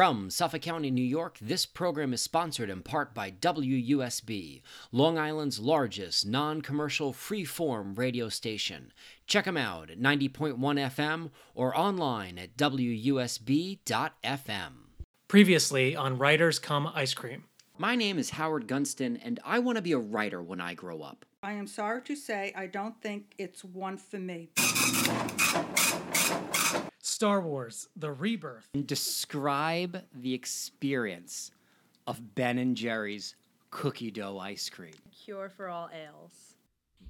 From Suffolk County, New York, this program is sponsored in part by WUSB, Long Island's largest non commercial free form radio station. Check them out at 90.1 FM or online at WUSB.FM. Previously on Writers Comma Ice Cream. My name is Howard Gunston, and I want to be a writer when I grow up. I am sorry to say I don't think it's one for me. Star Wars The Rebirth. Describe the experience of Ben and Jerry's cookie dough ice cream. Cure for all ails.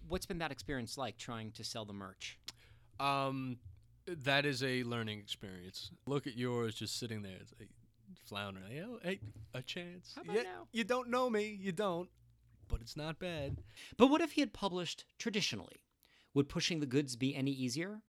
What's been that experience like trying to sell the merch? Um, that is a learning experience. Look at yours just sitting there, it's like floundering. Hey, oh, hey, a chance. How about Yeah, now? You don't know me, you don't, but it's not bad. But what if he had published traditionally? Would pushing the goods be any easier?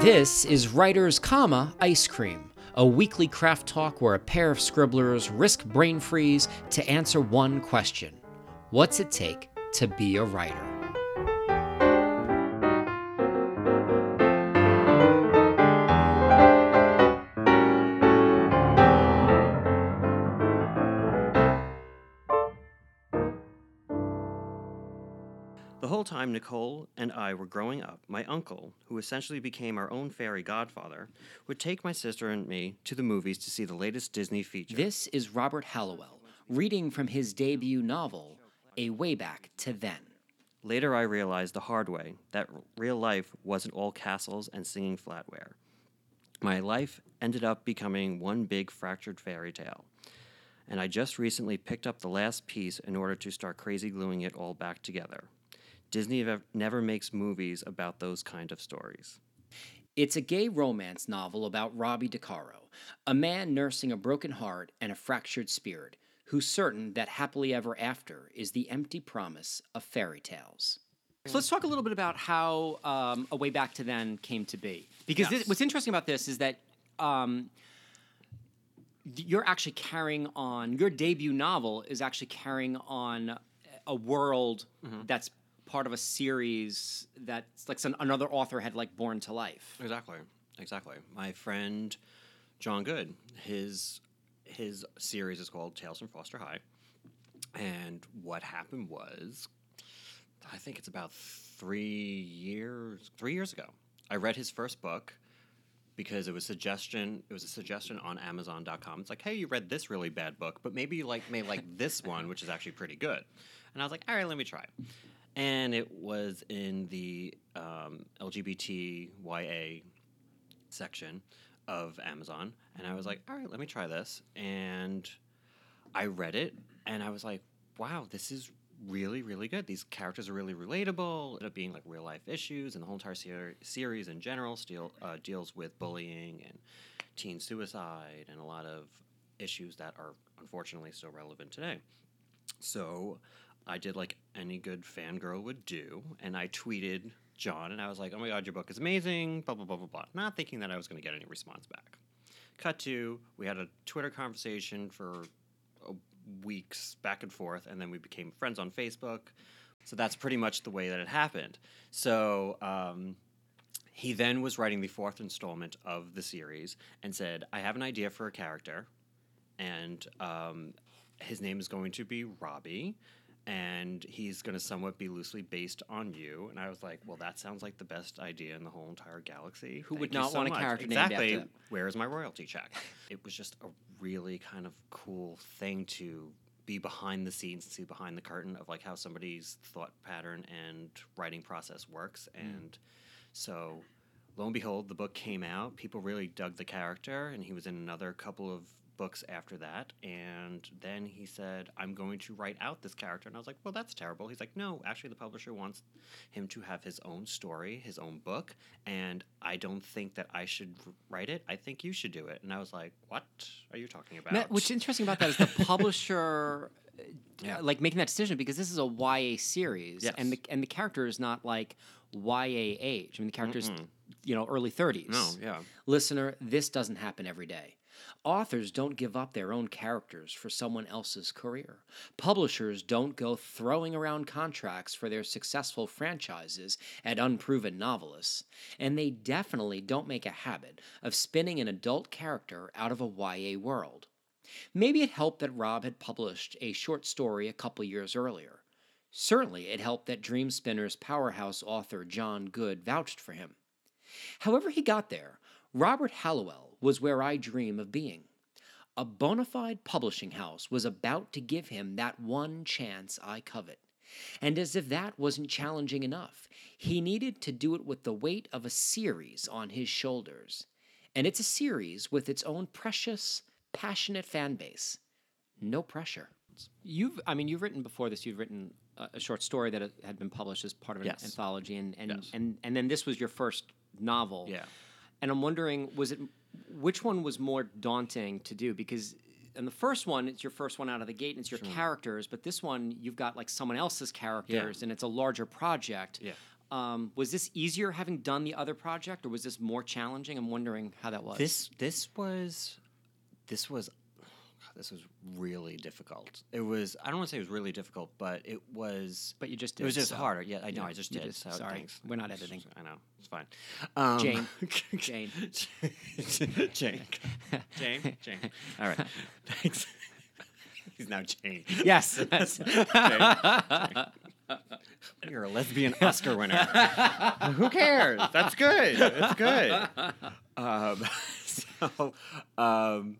This is Writers, comma, Ice Cream, a weekly craft talk where a pair of scribblers risk brain freeze to answer one question What's it take to be a writer? The whole time Nicole and I were growing up, my uncle, who essentially became our own fairy godfather, would take my sister and me to the movies to see the latest Disney feature. This is Robert Hallowell reading from his debut novel, A Way Back to Then. Later, I realized the hard way that real life wasn't all castles and singing flatware. My life ended up becoming one big fractured fairy tale. And I just recently picked up the last piece in order to start crazy gluing it all back together. Disney ev- never makes movies about those kind of stories. It's a gay romance novel about Robbie DeCaro, a man nursing a broken heart and a fractured spirit, who's certain that happily ever after is the empty promise of fairy tales. So let's talk a little bit about how um, A Way Back to Then came to be. Because this, what's interesting about this is that um, you're actually carrying on, your debut novel is actually carrying on a world that's part of a series that's like some, another author had like born to life. Exactly. Exactly. My friend John Goode, his his series is called Tales from Foster High. And what happened was I think it's about 3 years 3 years ago. I read his first book because it was suggestion it was a suggestion on amazon.com. It's like, "Hey, you read this really bad book, but maybe you like may like this one, which is actually pretty good." And I was like, "All right, let me try." And it was in the um, LGBTYA section of Amazon. And I was like, all right, let me try this. And I read it and I was like, wow, this is really, really good. These characters are really relatable. It ended up being like real life issues, and the whole entire ser- series in general still uh, deals with bullying and teen suicide and a lot of issues that are unfortunately still relevant today. So I did like any good fangirl would do, and I tweeted John, and I was like, "Oh my god, your book is amazing!" Blah blah blah blah blah. Not thinking that I was going to get any response back. Cut to we had a Twitter conversation for weeks back and forth, and then we became friends on Facebook. So that's pretty much the way that it happened. So um, he then was writing the fourth installment of the series and said, "I have an idea for a character, and um, his name is going to be Robbie." And he's going to somewhat be loosely based on you. And I was like, well, that sounds like the best idea in the whole entire galaxy. Who would Thank you not so want a much." character named exactly. after them? Where is my royalty check? it was just a really kind of cool thing to be behind the scenes, see behind the curtain of like how somebody's thought pattern and writing process works. Mm. And so, lo and behold, the book came out. People really dug the character, and he was in another couple of books after that. And then he said, I'm going to write out this character. And I was like, well, that's terrible. He's like, no, actually, the publisher wants him to have his own story, his own book. And I don't think that I should write it. I think you should do it. And I was like, what are you talking about? Matt, what's interesting about that is the publisher, uh, Yeah. like making that decision because this is a YA series, Yes. and the and the character is not like YA age. I mean, the character's Mm-mm. you know early thirties. no, yeah. Listener, this doesn't happen every day. Authors don't give up their own characters for someone else's career. Publishers don't go throwing around contracts for their successful franchises at unproven novelists. And they definitely don't make a habit of spinning an adult character out of a YA world. Maybe it helped that Rob had published a short story a couple years earlier. Certainly, it helped that Dream Spinner's powerhouse author John Goode vouched for him. However, he got there, Robert Hallowell was where I dream of being. A bona fide publishing house was about to give him that one chance I covet. And as if that wasn't challenging enough, he needed to do it with the weight of a series on his shoulders. And it's a series with its own precious, passionate fan base. No pressure. You've, I mean, you've written before this. You've written a, a short story that had been published as part of an Yes. anthology, and and, Yes. and and then this was your first novel. Yeah. And I'm wondering, was it which one was more daunting to do? Because in the first one, it's your first one out of the gate, and it's your characters. But this one, you've got like someone else's characters, and it's a larger project. Yeah. Um, was this easier having done the other project, or was this more challenging? I'm wondering how that was. This this was this was this was really difficult. It was I don't want to say it was really difficult, but it was but you just did. it was just so- harder. Yeah, I know. Yeah, I just did. did. So Sorry, thanks. we're not editing. I know. It's fine. Um, Jane. Jane. Jane. Jane. Jane. All right. Thanks. He's now Jane. Yes. that's- Jane. You're a lesbian Oscar winner. Who cares? That's good. That's good. Um, so, um,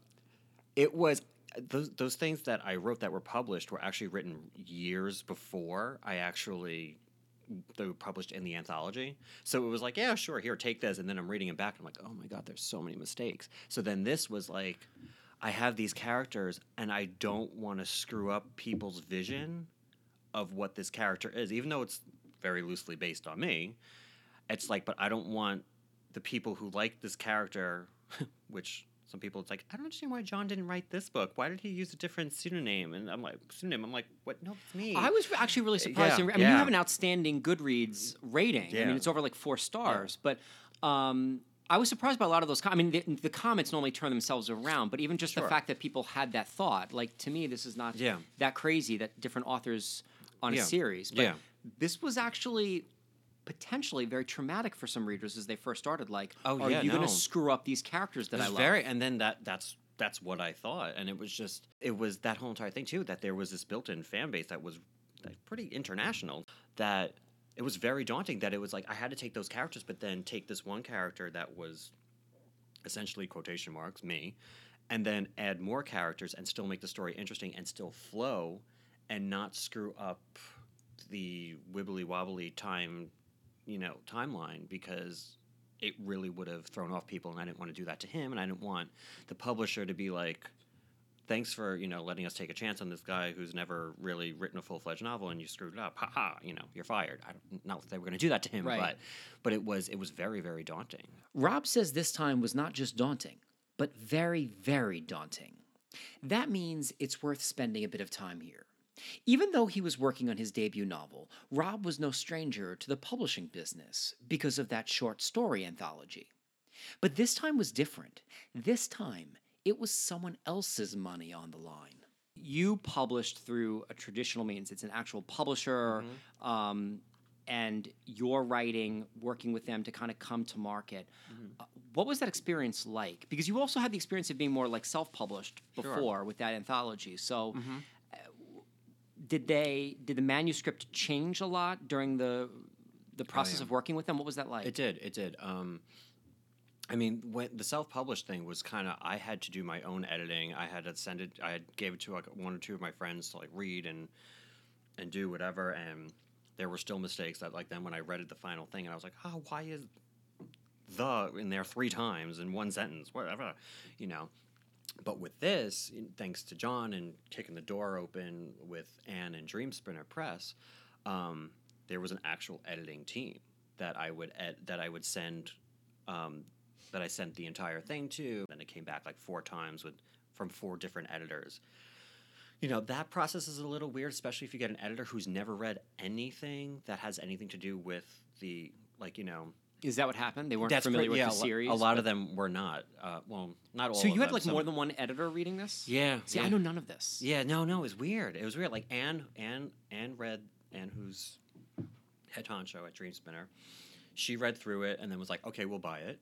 it was those those things that I wrote that were published were actually written years before I actually they were published in the anthology. So it was like, yeah, sure, here, take this, and then I'm reading it back, and I'm like, oh my god, there's so many mistakes. So then this was like, I have these characters, and I don't want to screw up people's vision of what this character is, even though it's very loosely based on me. It's like, but I don't want the people who like this character, which some people it's like, I don't understand why John didn't write this book. Why did he use a different pseudonym? And I'm like, pseudonym. I'm like, what? No, it's me. I was actually really surprised. yeah, I mean, you have an outstanding Goodreads rating. Yeah. I mean, it's over like four stars. But um, I was surprised by a lot of those. Com- I mean, the, the comments normally turn themselves around, but even just the fact that people had that thought, like to me, this is not Yeah. that crazy that different authors on a series. But Yeah. this was actually potentially very traumatic for some readers as they first started. Like, Oh, are yeah, you going to screw up these characters that I love? very, and then that that's that's what I thought, and it was just it was that whole entire thing too that there was this built-in fan base that was like, pretty international. That it was very daunting. That it was like I had to take those characters, but then take this one character that was essentially quotation marks me, and then add more characters and still make the story interesting and still flow, and not screw up the wibbly wobbly time, you know, timeline because it really would have thrown off people, and I didn't want to do that to him, and I didn't want the publisher to be like, "Thanks for you know letting us take a chance on this guy who's never really written a full fledged novel, and you screwed it up. Ha ha! You know, you're fired." I don't not that they were going to do that to him, Right. but but it was it was very very daunting. Rob says this time was not just daunting, but very, very daunting. That means it's worth spending a bit of time here. Even though he was working on his debut novel, Rob was no stranger to the publishing business because of that short story anthology. But this time was different. This time, it was someone else's money on the line. You published through a traditional means, it's an actual publisher, um, and your writing, working with them to kind of come to market. Uh, what was that experience like? Because you also had the experience of being more like self-published before with that anthology. So, uh, did they did the manuscript change a lot during the the process yeah. of working with them? What was that like? It did. It did. Um, I mean, when the self-published thing was kind of, I had to do my own editing. I had to send it. I had gave it to like one or two of my friends to like read and and do whatever. And there were still mistakes that like then when I read it the final thing, and I was like, oh, why is the in there three times in one sentence, whatever, you know. But with this, thanks to John and kicking the door open with Anne and Dream Spinner Press, um, there was an actual editing team that I would ed- that I would send um, that I sent the entire thing to. Then it came back like four times with from four different editors. You know that process is a little weird, especially if you get an editor who's never read anything that has anything to do with the like you know Is that what happened? They weren't That's familiar pretty- yeah, with the series. A lot but- of them were not. Uh, well, not all. So you had them, like some- more than one editor reading this? Yeah. See, yeah. I know none of this. Yeah, no, no, it was weird. It was weird. Like Anne, Anne, Anne read, Anne, who's head honcho at Dream Spinner, she read through it and then was like, "Okay, we'll buy it."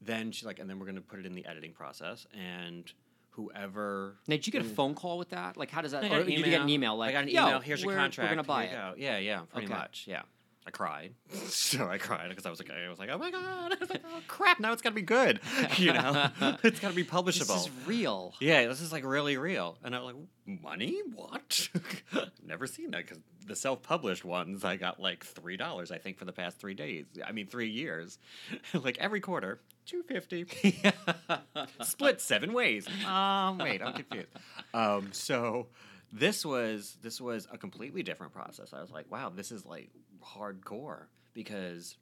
Then she's like, "And then we're going to put it in the editing process." And whoever Now, did you get a phone call with that? Like, how does that? Or did you get an email like, I got an "Yo, email. Here's your contract. We're gonna buy it." go." Yeah, yeah, pretty Okay. much. Yeah. I cried. so I cried because I was like, I was like, oh my god, I was like, oh crap, now it's gotta be good. You know, it's gotta be publishable. This is real. Yeah, this is like really real. And I'm like, money? What? Never seen that because the self published ones, I got like $3, I think, for the past three days. I mean, three years. like every quarter, 250 Split seven ways. Um, wait, I'm confused. Um, so this was this was a completely different process. I was like, wow, this is like hardcore because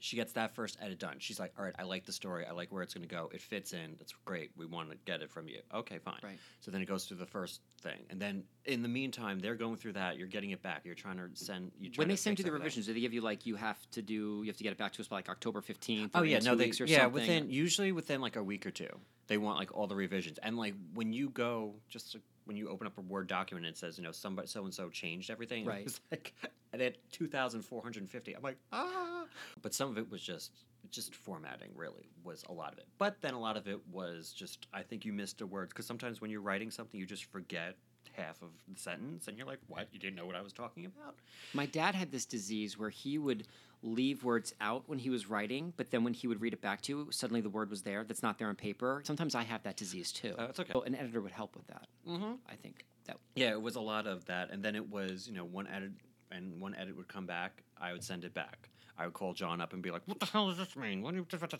she gets that first edit done. She's like, all right, I like the story. I like where it's going to go. It fits in. That's great. We want to get it from you. Okay, fine. Right. So then it goes through the first thing, and then in the meantime, they're going through that. You're getting it back. You're trying to send. You're When they send you the revisions, do they give you like you have to do? You have to get it back to us by like October fifteenth. Oh yeah, no, they yeah something? within usually within like a week or two, they want like all the revisions. And like when you go just like, when you open up a Word document, and it says you know somebody so and so changed everything. Right. It was like and at two thousand four hundred and fifty. I'm like ah, but some of it was just just formatting. Really was a lot of it. But then a lot of it was just I think you missed a word because sometimes when you're writing something, you just forget half of the sentence and you're like what you didn't know what i was talking about My dad had this disease where he would leave words out when he was writing, but then when he would read it back to you, suddenly the word was there that's not there on paper. Sometimes I have that disease too. Oh, it's okay. So an editor would help with that. mm-hmm. I think that Yeah, it was a lot of that, and then it was you know one edit, and one edit would come back. I would send it back. I would call John up and be like, "What the hell does this mean? What do you, what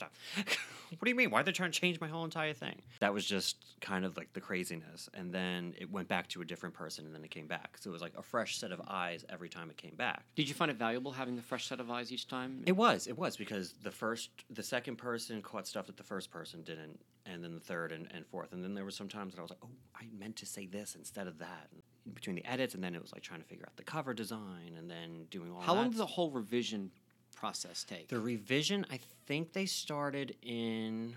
do you mean? Why are they trying to change my whole entire thing?" That was just kind of like the craziness, and then it went back to a different person, and then it came back. So it was like a fresh set of eyes every time it came back. Did you find it valuable having the fresh set of eyes each time? It was, it was because the first, the second person caught stuff that the first person didn't, and then the third and, and fourth, and then there were some times that I was like, oh, I meant to say this instead of that. And between the edits, and then it was like trying to figure out the cover design, and then doing all. How long that did the whole revision process take? The revision, I think they started in,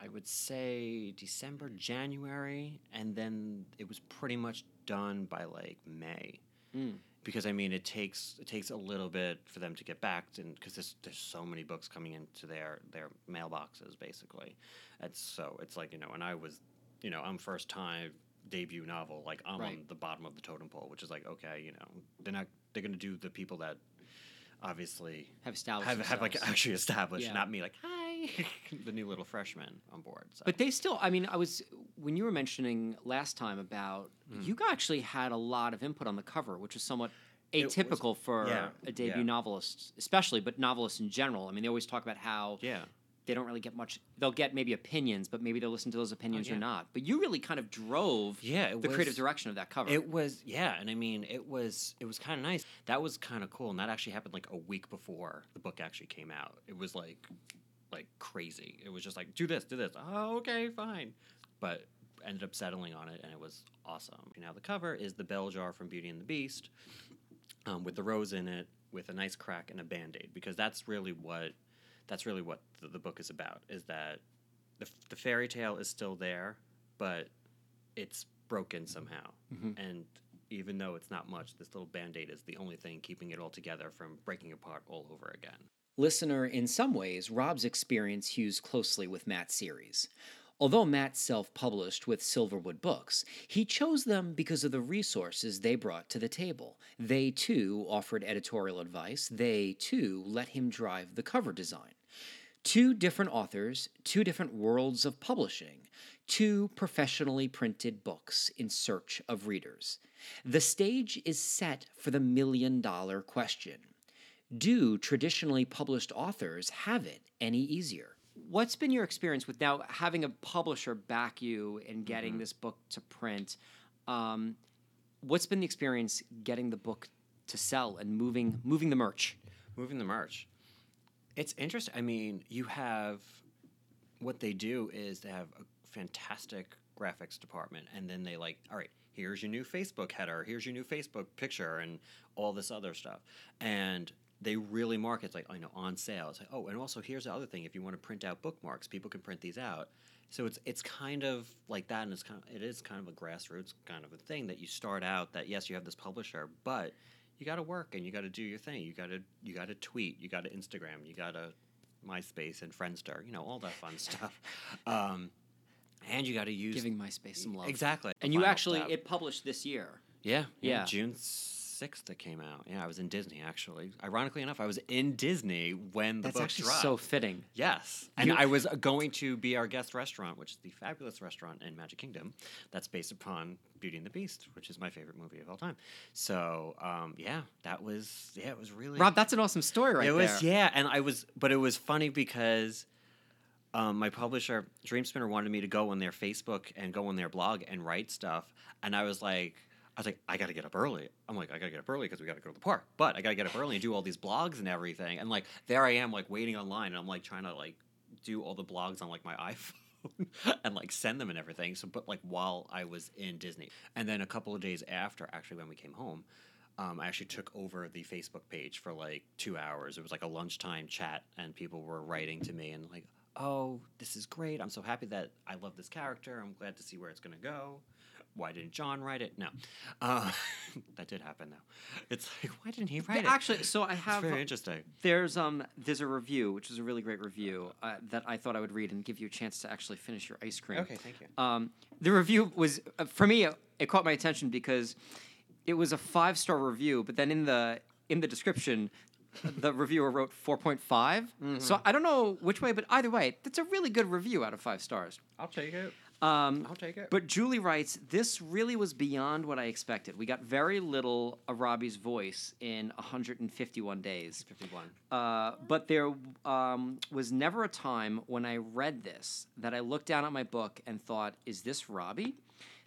I would say December, January, and then it was pretty much done by like May. Mm. Because I mean, it takes it takes a little bit for them to get back, and because there's, there's so many books coming into their their mailboxes, basically. It's so it's like you know, and I was, you know, I'm first time debut novel, like I'm on the bottom of the totem pole, which is like okay, you know, they're not they're gonna do the people that obviously have established have, have like actually established, Yeah. not me like hi, the new little freshman on board. So. But they still, I mean, I was, when you were mentioning last time about, Mm. you actually had a lot of input on the cover, which was somewhat It was- atypical for yeah, a debut yeah. novelist, especially, but novelists in general. I mean, they always talk about how yeah, they don't really get much, they'll get maybe opinions, but maybe they'll listen to those opinions or Oh, yeah. not. But you really kind of drove yeah, the creative direction of that cover. It was yeah, and I mean it was it was kind of nice. That was kind of cool, and that actually happened like a week before the book actually came out. It was like like crazy. It was just like do this, do this. Oh, okay, fine. But ended up settling on it, and it was awesome. Now the cover is the bell jar from Beauty and the Beast, um, with the rose in it, with a nice crack and a band aid, because that's really what that's really what the, the book is about. Is that the the fairy tale is still there, but it's broken somehow. Mhm. And even though it's not much, this little band aid is the only thing keeping it all together from breaking apart all over again. Listener, in some ways, Rob's experience hews closely with Matt's series. Although Matt self published with Silverwood Books, he chose them because of the resources they brought to the table. They too offered editorial advice, they too let him drive the cover design. Two different authors, two different worlds of publishing, two professionally printed books in search of readers. The stage is set for the million dollar question do traditionally published authors have it any easier? What's been your experience with now having a publisher back you and getting this book to print? Um, what's been the experience getting the book to sell and moving moving the merch? Moving the merch. It's interesting. I mean, you have what they do is they have a fantastic graphics department, and then they like, all right, here's your new Facebook header, here's your new Facebook picture, and all this other stuff. And they really market it's like I know on sale. It's like oh, and also here's the other thing: if you want to print out bookmarks, people can print these out. So it's it's kind of like that, and it's kind of, it is kind of a grassroots kind of a thing that you start out that yes, you have this publisher, but you got to work and you got to do your thing. You got to you got to tweet, you got to Instagram, you got to MySpace and Friendster, you know all that fun stuff. Um, and you got to use Giving MySpace some love. exactly. And you actually, step. it published this year. Yeah, yeah. Yeah. June sixth it came out. Yeah, I was in Disney actually. Ironically enough, I was in Disney when the That's book actually dropped. so fitting. Yes, and You- I was going to be our guest restaurant, which is the fabulous restaurant in Magic Kingdom, that's based upon Beauty and the Beast, which is my favorite movie of all time. So, um, yeah, that was yeah, it was really Rob, that's an awesome story right it was there. yeah, and I was, but it was funny because um, my publisher Dreamspinner wanted me to go on their Facebook and go on their blog and write stuff, and I was like, I was like, I got to get up early. I'm like, I got to get up early because we got to go to the park, but I got to get up early and do all these blogs and everything, and like there I am like waiting online, and I'm like trying to like do all the blogs on like my iPhone. and like send them and everything. So, but like while I was in Disney, and then a couple of days after, actually, when we came home, um, I actually took over the Facebook page for like two hours. It was like a lunchtime chat, and people were writing to me and like, "Oh, this is great! I'm so happy that I love this character. I'm glad to see where it's gonna go. Why didn't John write it? No, uh, that did happen though. It's like, why didn't he write it? Actually, so I have it's very interesting. there's um there's a review which is a really great review uh, that I thought I would read and give you a chance to actually finish your ice cream. Okay, thank you. Um, the review was uh, for me. uh, It caught my attention because it was a five star review, but then in the in the description, the reviewer wrote 4.5. Mm-hmm. So I don't know which way, but either way, that's a really good review out of five stars. I'll take it. Um, I'll take it. but Julie writes, "This really was beyond what I expected. We got very little of Robbie's voice in 151 days." Fifty-one. Uh, but there um, was never a time when I read this that I looked down at my book and thought, is this Robbie?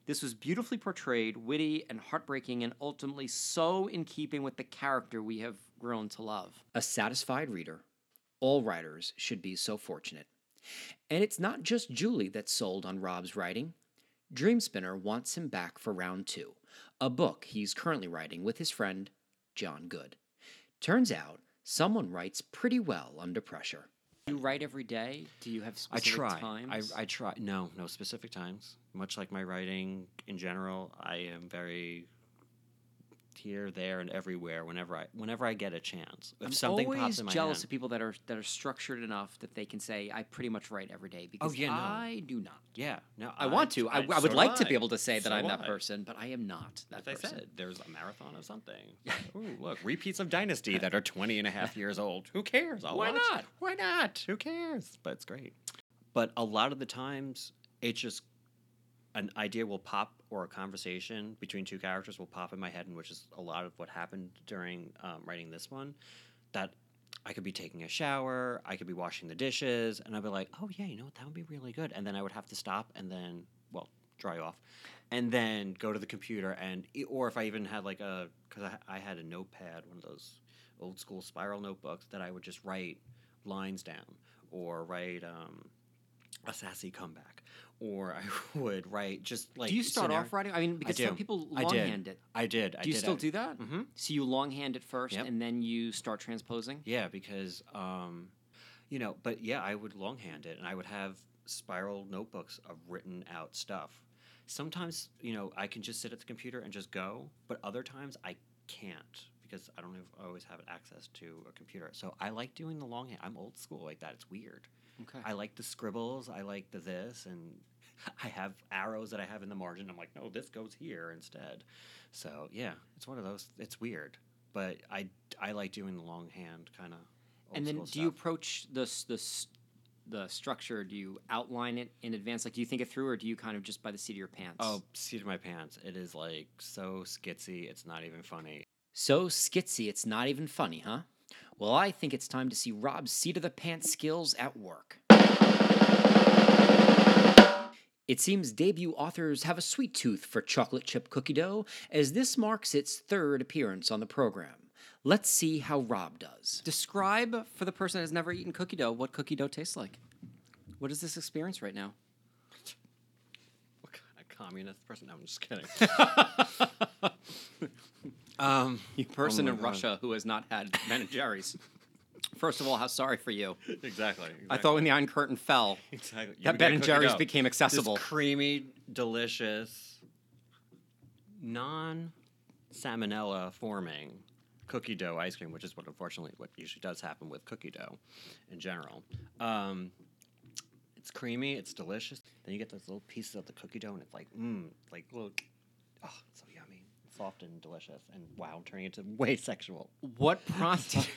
This was beautifully portrayed, witty and heartbreaking, and ultimately so in keeping with the character we have grown to love. A satisfied reader. All writers should be so fortunate. And it's not just Julie that's sold on Rob's writing. Dreamspinner wants him back for round two, a book he's currently writing with his friend, John Goode. Turns out, someone writes pretty well under pressure. You write every day? Do you have I specific try. times? I, I try. No, no specific times. Much like my writing in general, I am very here, there, and everywhere whenever I whenever I get a chance. If I'm something always pops in my jealous hand, of people that are that are structured enough that they can say I pretty much write every day oh, because Oh, yeah, no. I do not. yeah, no, I, want to. I, I, so would do like to be able to say that I'm that I. person, but I am not that As I person. said, there's a marathon of something. Ooh, look, repeats of Dynasty that are 20 and a half years old. Who cares? I'll Why watch. not? Why not? Who cares? But it's great. But a lot of the times, it's just an idea will pop or a conversation between two characters will pop in my head, and which is a lot of what happened during um, writing this one. That I could be taking a shower, I could be washing the dishes, and I'd be like, oh, yeah, you know what? That would be really good. And then I would have to stop and then, well, dry off and then go to the computer and or if i even had like a because I, I had a notepad one of those old school spiral notebooks that i would just write lines down or write um, a sassy comeback or i would write just like do you start scenar- off writing? I mean, because some do. people I did. longhand it. i did I Do you did, still I- do that? Mhm. So you longhand it first, Yep. and then you start transposing. Yeah, because um, you know, but yeah, I would longhand it, and I would have spiral notebooks of written out stuff. Sometimes, you know, I can just sit at the computer and just go, but other times I can't because I don't have, always have access to a computer. So I like doing the longhand. I'm old school like that. It's weird. Okay. I like the scribbles. I like the this, and I have arrows that I have in the margin. I'm like, no, this goes here instead. So yeah, it's one of those. It's weird, but I I like doing the longhand kind of. and then, do you approach the s- the the structure? Do you outline it in advance? Like, do you think it through, or do you kind of just by the seat of your pants? Oh, seat of my pants. It is like so skitsy. It's not even funny. So skitsy, it's not even funny, huh? Well, I think it's time to see Rob's seat of the pants skills at work. It seems debut authors have a sweet tooth for chocolate chip cookie dough, as this marks its third appearance on the program. Let's see how Rob does. Describe for the person that has never eaten cookie dough what cookie dough tastes like. What is this experience right now? What kind of communist person? No, I'm just kidding. Um, You person my in God. Russia who has not had Ben and Jerry's. First of all, how sorry for you. exactly. I thought when the Iron Curtain fell, exactly. You that Ben and Jerry's became accessible. This creamy, delicious, non salmonella forming cookie dough ice cream, which is what unfortunately what usually does happen with cookie dough in general. Um, it's creamy, it's delicious. Then you get those little pieces of the cookie dough, and it's like, mmm, like little, oh, it's so yummy, soft and delicious, and wow, I'm turning into way sexual. What prompted?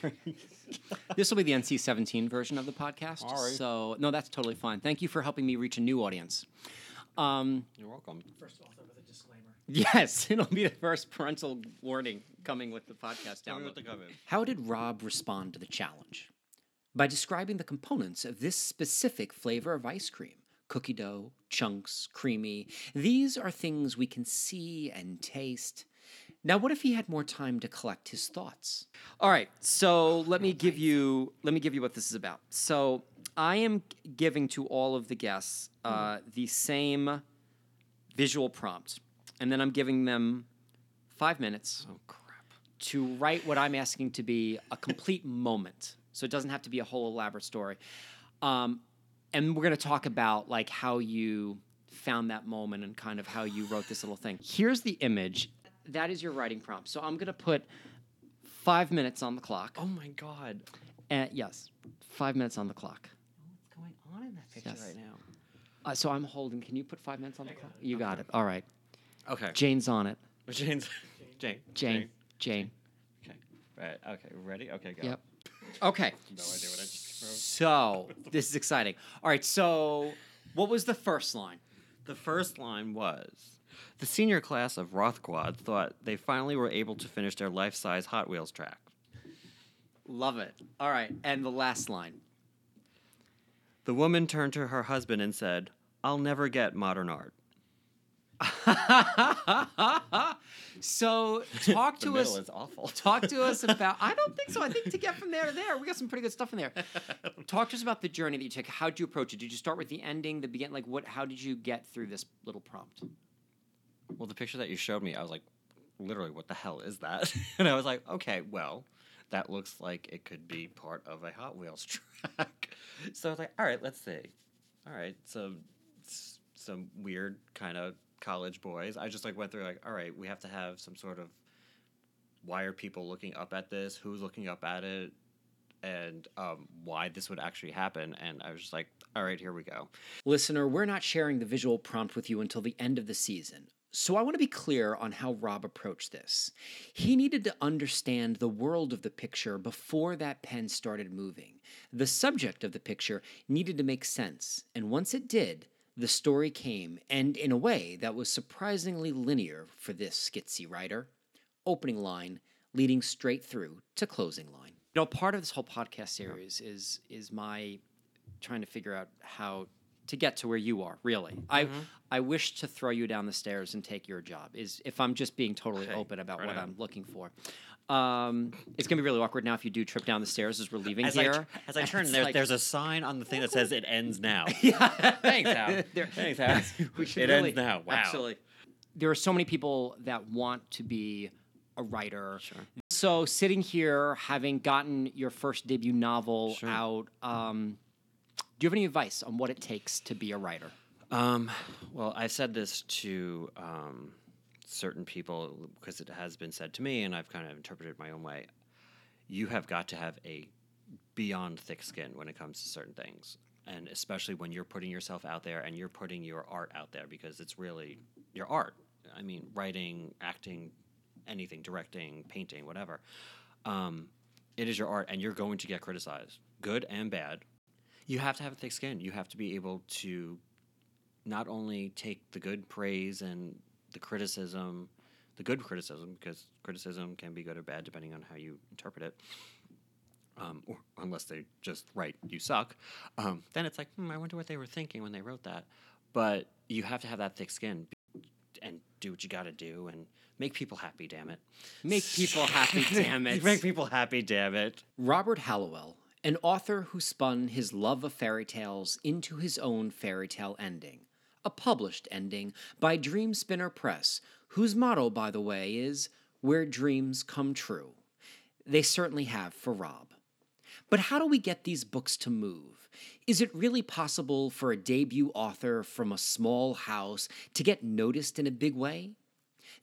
this will be the NC-17 version of the podcast. All right. So no, that's totally fine. Thank you for helping me reach a new audience. Um, You're welcome. First author with a disclaimer. yes, it'll be the first parental warning coming with the podcast Tell download. what to come in. How did Rob respond to the challenge? By describing the components of this specific flavor of ice cream cookie dough, chunks, creamy. These are things we can see and taste. Now, what if he had more time to collect his thoughts? All right, so let me give you let me give you what this is about. So, I am giving to all of the guests uh, the same visual prompt, and then I'm giving them five minutes Oh crap. to write what I'm asking to be a complete moment. So it doesn't have to be a whole elaborate story. Um, and we're going to talk about like how you found that moment and kind of how you wrote this little thing. Here's the image. That is your writing prompt. So I'm going to put five minutes on the clock. Oh my god. And yes, five minutes on the clock. What's going on in that picture Yes. right now? Uh, so I'm holding. Can you put five minutes on the clock? You got it. All right. Okay. Jane's on it. Jane's Jane. Jane. Jane. Jane. Okay. Right. Okay. Ready? Okay. Go. Yep. Okay. No idea what I just wrote. So this is exciting. All right. So what was the first line? The first line was The senior class of Rothquad thought they finally were able to finish their life size Hot Wheels track. Love it. All right. And the last line. The woman turned to her husband and said, I'll never get modern art. So talk to us. is awful. Talk to us about. I don't think so. I think to get from there to there, we got some pretty good stuff in there. Talk to us about the journey that you took. How did you approach it? Did you start with the ending, the beginning? Like what? How did you get through this little prompt? Well, the picture that you showed me, I was like, literally, what the hell is that? and I was like, okay, well, that looks like it could be part of a Hot Wheels track. so I was like, all right, let's see. All right, so some weird kind of college boys. I just like went through like, all right, we have to have some sort of why are people looking up at this? Who's looking up at it? And um, why this would actually happen. And I was just like, all right, here we go. Listener, we're not sharing the visual prompt with you until the end of the season. So I want to be clear on how Rob approached this. He needed to understand the world of the picture before that pen started moving. The subject of the picture needed to make sense, and once it did, the story came, and in a way that was surprisingly linear for this skitsy writer. Opening line leading straight through to closing line. You know, part of this whole podcast series is is my trying to figure out how to get to where you are really i mm-hmm. i wish to throw you down the stairs and take your job is if i'm just being totally Okay, open about right what on. i'm looking for um it's gonna be really awkward now if you do trip down the stairs as we're leaving As I, here tr- as I And turn, there, like- there's a sign on the thing that says it ends now. yeah Thanks, Hal. There- Thanks, Hal. we should It really- ends now. Wow. absolutely there are so many people that want to be a writer Sure. so sitting here having gotten your first debut novel Sure. out um do you have any advice on what it takes to be a writer Um, well, I've said this to um, certain people because it has been said to me, and I've kind of interpreted my own way. You have got to have a beyond thick skin when it comes to certain things, and especially when you're putting yourself out there and you're putting your art out there because it's really your art. I mean, writing, acting, anything, directing, painting, whatever. Um, it is your art, and you're going to get criticized, good and bad. You have to have a thick skin. You have to be able to not only take the good praise and the criticism, the good criticism, because criticism can be good or bad depending on how you interpret it, um, or unless they just write "you suck," um, then it's like, hmm, I wonder what they were thinking when they wrote that. But you have to have that thick skin and do what you got to do and make people happy. Damn it! Make people happy, damn it. make people happy. Damn it! Robert Hallowell, an author who spun his love of fairy tales into his own fairy tale ending, a published ending by Dream Spinner Press, whose motto, by the way, is where dreams come true. They certainly have for Rob. But how do we get these books to move? Is it really possible for a debut author from a small house to get noticed in a big way?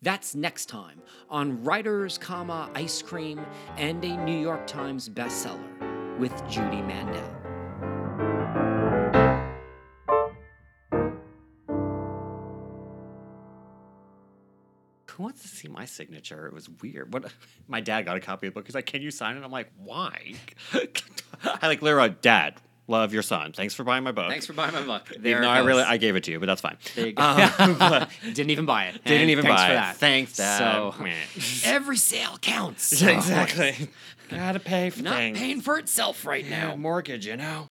That's next time on Writers, comma, Ice Cream and a New York Times bestseller with Judy Mandel. Wants to see my signature? It was weird. What? My dad got a copy of the book. He's like, "Can you sign it?" I'm like, "Why?" I like Lyra, Dad, love your son. Thanks for buying my book. Thanks for buying my book. Even There though I really. I gave it to you, but that's fine. There you go. Um, Didn't even buy it. didn't even thanks buy for it. that. Thanks, Dad. So every sale counts. Exactly. Gotta pay for Not things. paying for itself right Yeah, now. mortgage, you know.